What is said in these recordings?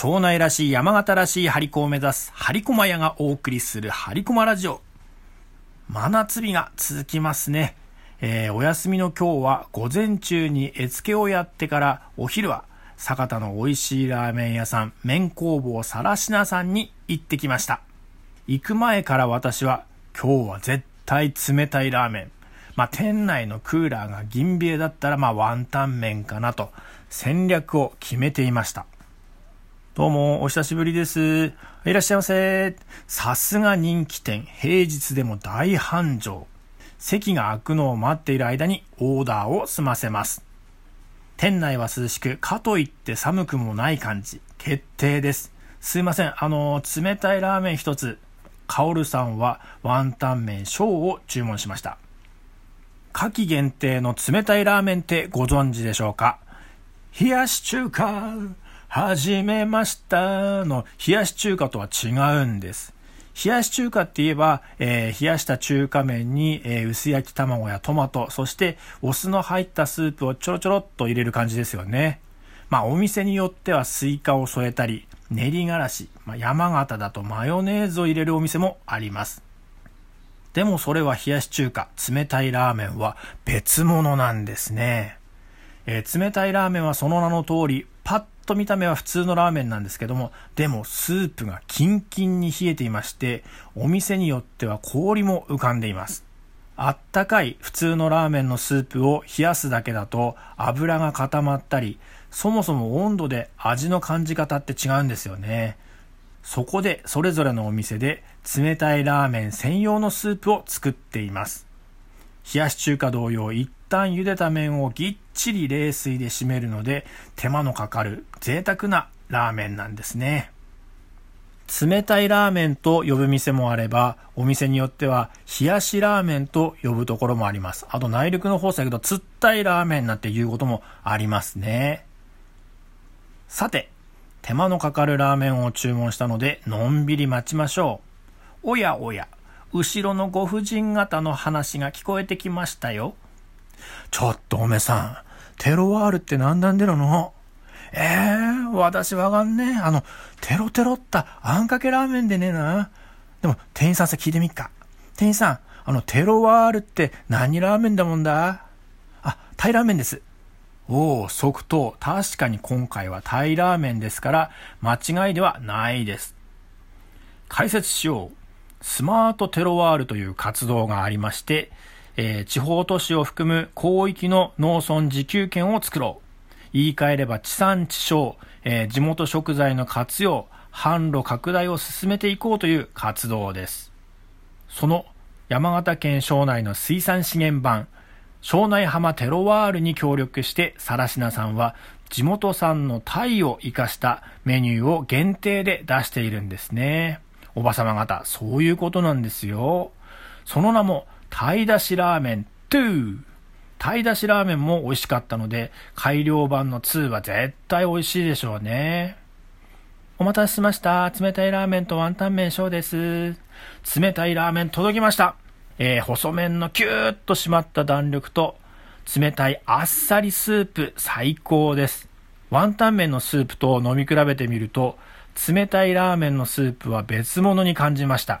庄内らしい山形らしい張り子を目指す張り駒屋がお送りする張り駒ラジオ。真夏日が続きますね。えー、お休みの今日は午前中に絵付けをやってからお昼は酒田の美味しいラーメン屋さん、麺工房さらしなさんに行ってきました。行く前から私は今日は絶対冷たいラーメン。まあ、店内のクーラーが銀ビエだったらまあワンタン麺かなと戦略を決めていました。どうも、お久しぶりです。いらっしゃいませ。さすが人気店、平日でも大繁盛。席が空くのを待っている間にオーダーを済ませます。店内は涼しく、かといって寒くもない感じ。決定です。すいません。あの、冷たいラーメン一つ。カオルさんはワンタン麺小を注文しました。夏季限定の冷たいラーメンってご存知でしょうか？冷やし中華始めましたの冷やし中華とは違うんです。冷やし中華って言えば、えー、冷やした中華麺に、えー、薄焼き卵やトマト、そしてお酢の入ったスープをちょろちょろっと入れる感じですよね。まあお店によってはスイカを添えたり、練りがらし、まあ、山形だとマヨネーズを入れるお店もあります。でもそれは冷やし中華、冷たいラーメンは別物なんですね。えー、冷たいラーメンはその名の通り、パッと見た目は普通のラーメンなんですけども、でもスープがキンキンに冷えていまして、お店によっては氷も浮かんでいます。あったかい普通のラーメンのスープを冷やすだけだと油が固まったり、そもそも温度で味の感じ方って違うんですよね。そこでそれぞれのお店で冷たいラーメン専用のスープを作っています。冷やし中華同様一旦茹でた麺をぎっちり冷水で締めるので手間のかかる贅沢なラーメンなんですね。冷たいラーメンと呼ぶ店もあれば、お店によっては冷やしラーメンと呼ぶところもあります。あと内陸の方だけど、つったいラーメンなんていうこともありますね。さて、手間のかかるラーメンを注文したので、のんびり待ちましょう。おやおや、後ろのご婦人方の話が聞こえてきましたよ。ちょっとおめさん、テロワールって何なんでろの？ええー、私わかんねえ。あの、テロテロったあんかけラーメンでねえな。でも、店員さんさ聞いてみっか。店員さん、あの、テロワールって何ラーメンだもんだ？あ、タイラーメンです。おお、即答。確かに今回はタイラーメンですから、間違いではないです。解説しよう。スマートテロワールという活動がありまして、えー、地方都市を含む広域の農村自給圏を作ろう。言い換えれば地産地消、えー、地元食材の活用、販路拡大を進めていこうという活動です。その山形県庄内の水産資源版、庄内浜テロワールに協力して、さらしなさんは地元産のタイを活かしたメニューを限定で出しているんですね。おばさま方、そういうことなんですよ。その名も、タイだしラーメン2。鯛だしラーメンも美味しかったので、改良版の2は絶対美味しいでしょうね。お待たせしました。冷たいラーメンとワンタン麺小です。冷たいラーメン届きました。えー、細麺のキューッと締まった弾力と、冷たいあっさりスープ最高です。ワンタン麺のスープと飲み比べてみると、冷たいラーメンのスープは別物に感じました。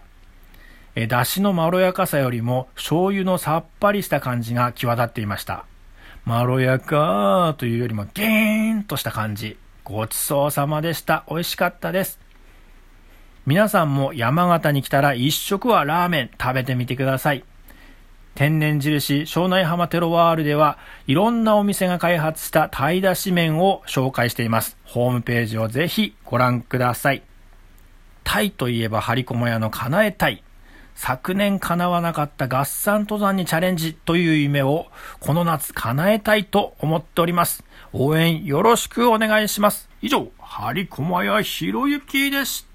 え出汁のまろやかさよりも醤油のさっぱりした感じが際立っていました。まろやかというよりもゲーンとした感じ。ごちそうさまでした。美味しかったです。皆さんも山形に来たら一食はラーメン食べてみてください。天然印庄内浜テロワールではいろんなお店が開発した鯛出し麺を紹介しています。ホームページをぜひご覧ください。タイといえば張り込屋のかなえタイ。昨年叶わなかった合算登山にチャレンジという夢をこの夏叶えたいと思っております。応援よろしくお願いします。以上、張駒谷博之でした。